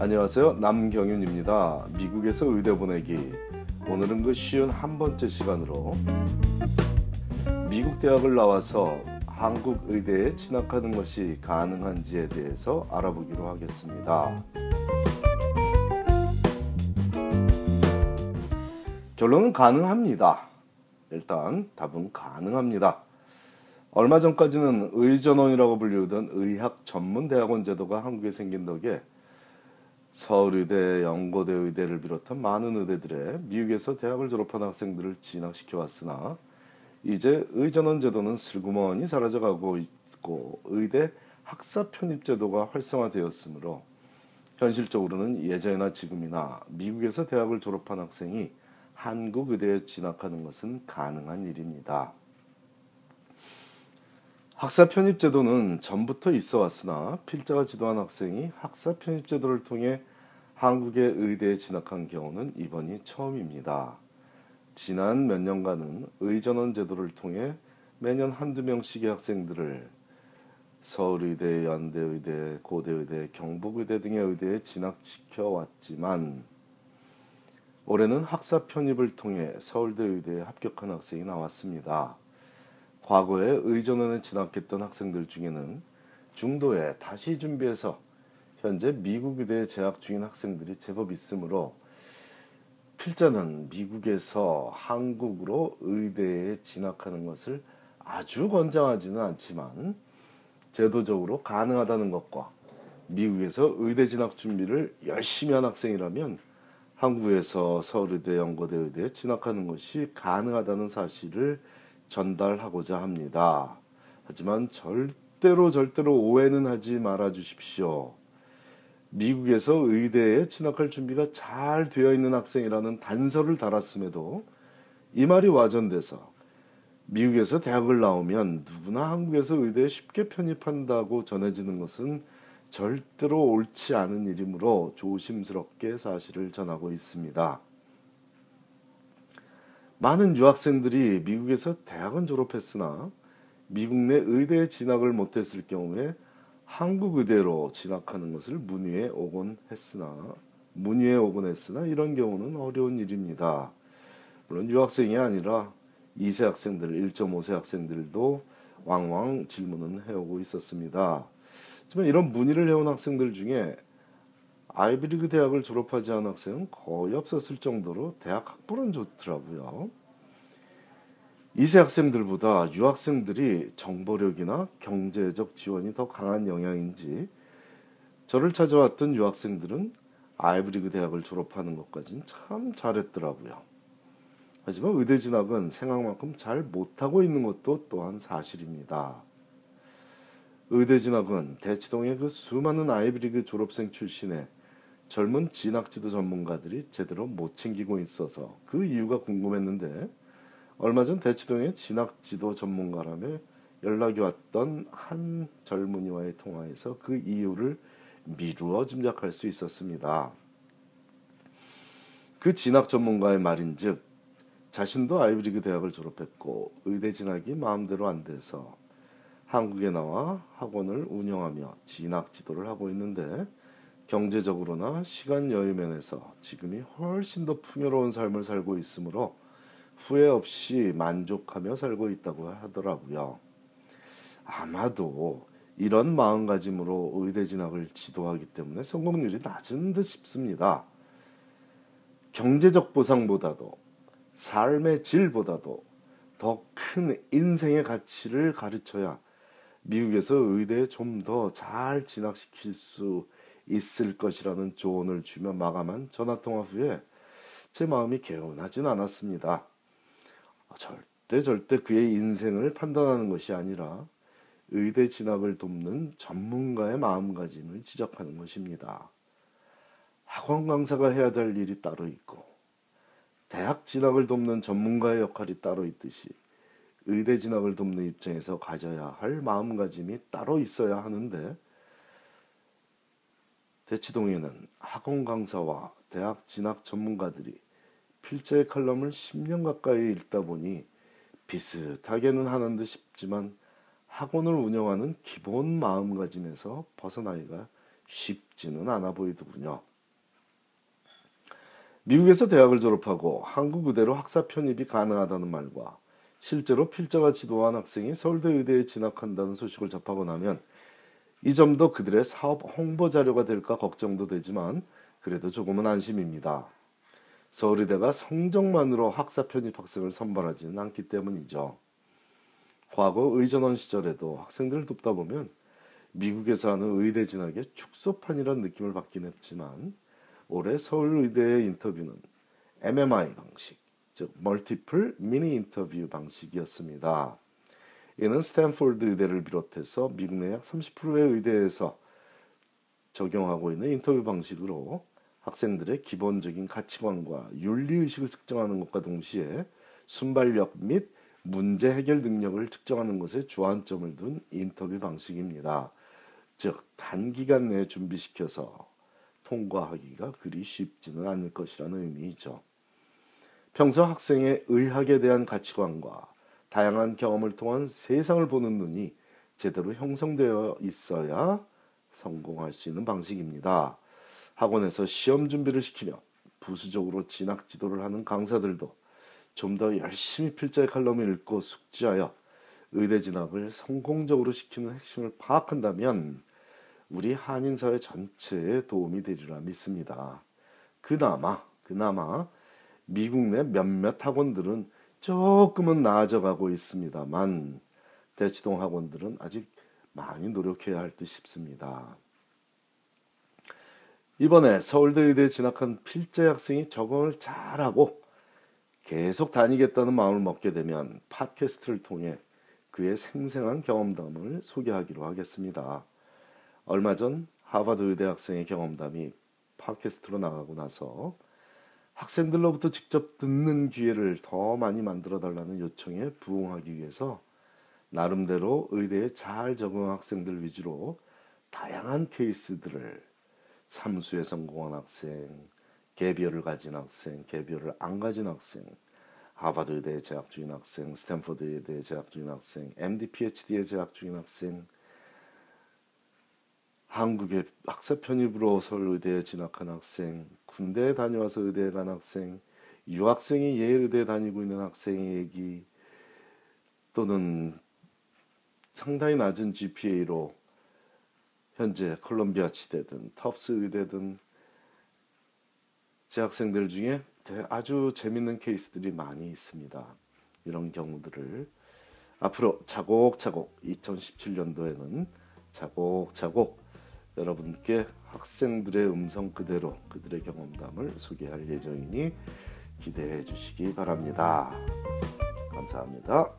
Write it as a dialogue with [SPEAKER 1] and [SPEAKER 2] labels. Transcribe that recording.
[SPEAKER 1] 안녕하세요. 남경윤입니다. 미국에서 의대 보내기. 오늘은 그 쉬운 한 번째 시간으로 미국 대학을 나와서 한국 의대에 진학하는 것이 가능한지에 대해서 알아보기로 하겠습니다. 결론은 가능합니다. 일단 답은 가능합니다. 얼마 전까지는 의전원이라고 불리우던 의학 전문 대학원 제도가 한국에 생긴 덕에 서울의대, 연고대 의대를 비롯한 많은 의대들에 미국에서 대학을 졸업한 학생들을 진학시켜 왔으나 이제 의전원 제도는 슬그머니 사라져가고 있고 의대 학사 편입 제도가 활성화되었으므로 현실적으로는 예전이나 지금이나 미국에서 대학을 졸업한 학생이 한국 의대에 진학하는 것은 가능한 일입니다. 학사 편입 제도는 전부터 있어 왔으나 필자가 지도한 학생이 학사 편입 제도를 통해 한국의 의대에 진학한 경우는 이번이 처음입니다. 지난 몇 년간은 의전원 제도를 통해 매년 한두 명씩의 학생들을 서울의대, 연대의대, 고대의대, 경북의대 등의 의대에 진학시켜 왔지만 올해는 학사 편입을 통해 서울대 의대에 합격한 학생이 나왔습니다. 과거에 의전원에 진학했던 학생들 중에는 중도에 다시 준비해서 현재 미국 의대에 재학 중인 학생들이 제법 있으므로 필자는 미국에서 한국으로 의대에 진학하는 것을 아주 권장하지는 않지만 제도적으로 가능하다는 것과 미국에서 의대 진학 준비를 열심히 한 학생이라면 한국에서 서울의대, 연고대 의대에 진학하는 것이 가능하다는 사실을 전달하고자 합니다. 하지만 절대로 절대로 오해는 하지 말아 주십시오. 미국에서 의대에 진학할 준비가 잘 되어 있는 학생이라는 단서를 달았음에도 이 말이 와전돼서 미국에서 대학을 나오면 누구나 한국에서 의대에 쉽게 편입한다고 전해지는 것은 절대로 옳지 않은 일이므로 조심스럽게 사실을 전하고 있습니다. 많은 유학생들이 미국에서 대학은 졸업했으나 미국 내 의대에 진학을 못했을 경우에 한국 의대로 진학하는 것을 문의해 오곤 했으나 문의해 오곤 했으나 이런 경우는 어려운 일입니다. 물론 유학생이 아니라 2세 학생들, 1.5세 학생들도 왕왕 질문은 해오고 있었습니다. 하지만 이런 문의를 해온 학생들 중에 아이비리그 대학을 졸업하지 않은 학생은 거의 없었을 정도로 대학 학벌은 좋더라고요. 2세 학생들보다 유학생들이 정보력이나 경제적 지원이 더 강한 영향인지 저를 찾아왔던 유학생들은 아이브리그 대학을 졸업하는 것까지는 참 잘했더라고요. 하지만 의대 진학은 생각만큼 잘 못하고 있는 것도 또한 사실입니다. 의대 진학은 대치동의 그 수많은 아이브리그 졸업생 출신의 젊은 진학지도 전문가들이 제대로 못 챙기고 있어서 그 이유가 궁금했는데 얼마 전 대치동의 진학지도 전문가라며 연락이 왔던 한 젊은이와의 통화에서 그 이유를 미루어 짐작할 수 있었습니다. 그 진학 전문가의 말인즉 자신도 아이브리그 대학을 졸업했고 의대 진학이 마음대로 안 돼서 한국에 나와 학원을 운영하며 진학 지도를 하고 있는데 경제적으로나 시간 여유 면에서 지금이 훨씬 더 풍요로운 삶을 살고 있으므로 후회 없이 만족하며 살고 있다고 하더라고요. 아마도 이런 마음가짐으로 의대 진학을 지도하기 때문에 성공률이 낮은 듯 싶습니다. 경제적 보상보다도 삶의 질보다도 더 큰 인생의 가치를 가르쳐야 미국에서 의대에 좀 더 잘 진학시킬 수 있을 것이라는 조언을 주며 마감한 전화 통화 후에 제 마음이 개운하진 않았습니다. 절대 절대 그의 인생을 판단하는 것이 아니라 의대 진학을 돕는 전문가의 마음가짐을 지적하는 것입니다. 학원 강사가 해야 될 일이 따로 있고 대학 진학을 돕는 전문가의 역할이 따로 있듯이 의대 진학을 돕는 입장에서 가져야 할 마음가짐이 따로 있어야 하는데 대치동에는 학원 강사와 대학 진학 전문가들이 필자의 칼럼을 10년 가까이 읽다 보니 비슷하게는 하는 듯 싶지만 학원을 운영하는 기본 마음가짐에서 벗어나기가 쉽지는 않아 보이더군요. 미국에서 대학을 졸업하고 한국 의대로 학사 편입이 가능하다는 말과 실제로 필자가 지도한 학생이 서울대 의대에 진학한다는 소식을 접하고 나면 이 점도 그들의 사업 홍보 자료가 될까 걱정도 되지만 그래도 조금은 안심입니다. 서울의대가 성적만으로 학사 편입 학생을 선발하지는 않기 때문이죠. 과거 의전원 시절에도 학생들을 돕다 보면 미국에서 하는 의대 진학의 축소판이란 느낌을 받긴 했지만 올해 서울의대의 인터뷰는 MMI 방식, 즉 멀티플 미니 인터뷰 방식이었습니다. 이는 스탠포드 의대를 비롯해서 미국 내 약 30%의 의대에서 적용하고 있는 인터뷰 방식으로 학생들의 기본적인 가치관과 윤리의식을 측정하는 것과 동시에 순발력 및 문제 해결 능력을 측정하는 것에 주안점을 둔 인터뷰 방식입니다. 즉 단기간 내에 준비시켜서 통과하기가 그리 쉽지는 않을 것이라는 의미이죠. 평소 학생의 의학에 대한 가치관과 다양한 경험을 통한 세상을 보는 눈이 제대로 형성되어 있어야 성공할 수 있는 방식입니다. 학원에서 시험 준비를 시키며 부수적으로 진학 지도를 하는 강사들도 좀 더 열심히 필자의 칼럼을 읽고 숙지하여 의대 진학을 성공적으로 시키는 핵심을 파악한다면 우리 한인 사회 전체에 도움이 되리라 믿습니다. 그나마 그나마 미국 내 몇몇 학원들은 조금은 나아져 가고 있습니다만 대치동 학원들은 아직 많이 노력해야 할 듯 싶습니다. 이번에 서울대 의대에 진학한 필재 학생이 적응을 잘하고 계속 다니겠다는 마음을 먹게 되면 팟캐스트를 통해 그의 생생한 경험담을 소개하기로 하겠습니다. 얼마 전 하버드 의대 학생의 경험담이 팟캐스트로 나가고 나서 학생들로부터 직접 듣는 기회를 더 많이 만들어 달라는 요청에 부응하기 위해서 나름대로 의대에 잘 적응한 학생들 위주로 다양한 케이스들을 삼수에 성공한 학생, 개비어를 가진 학생, 개비어를 안 가진 학생, 하버드 의대에 재학 중인 학생, 스탠퍼드 의대에 재학 중인 학생, MD, PhD에 재학 중인 학생, 한국의 학사 편입으로 서울 의대에 진학한 학생, 군대에 다녀와서 의대에 간 학생, 유학생이 예일 의대에 다니고 있는 학생의 얘기, 또는 상당히 낮은 GPA로 현재 콜롬비아 치대든 터프스 의대든 재학생들 중에 아주 재밌는 케이스들이 많이 있습니다. 이런 경우들을 앞으로 차곡차곡 2017년도에는 차곡차곡 여러분께 학생들의 음성 그대로 그들의 경험담을 소개할 예정이니 기대해 주시기 바랍니다. 감사합니다.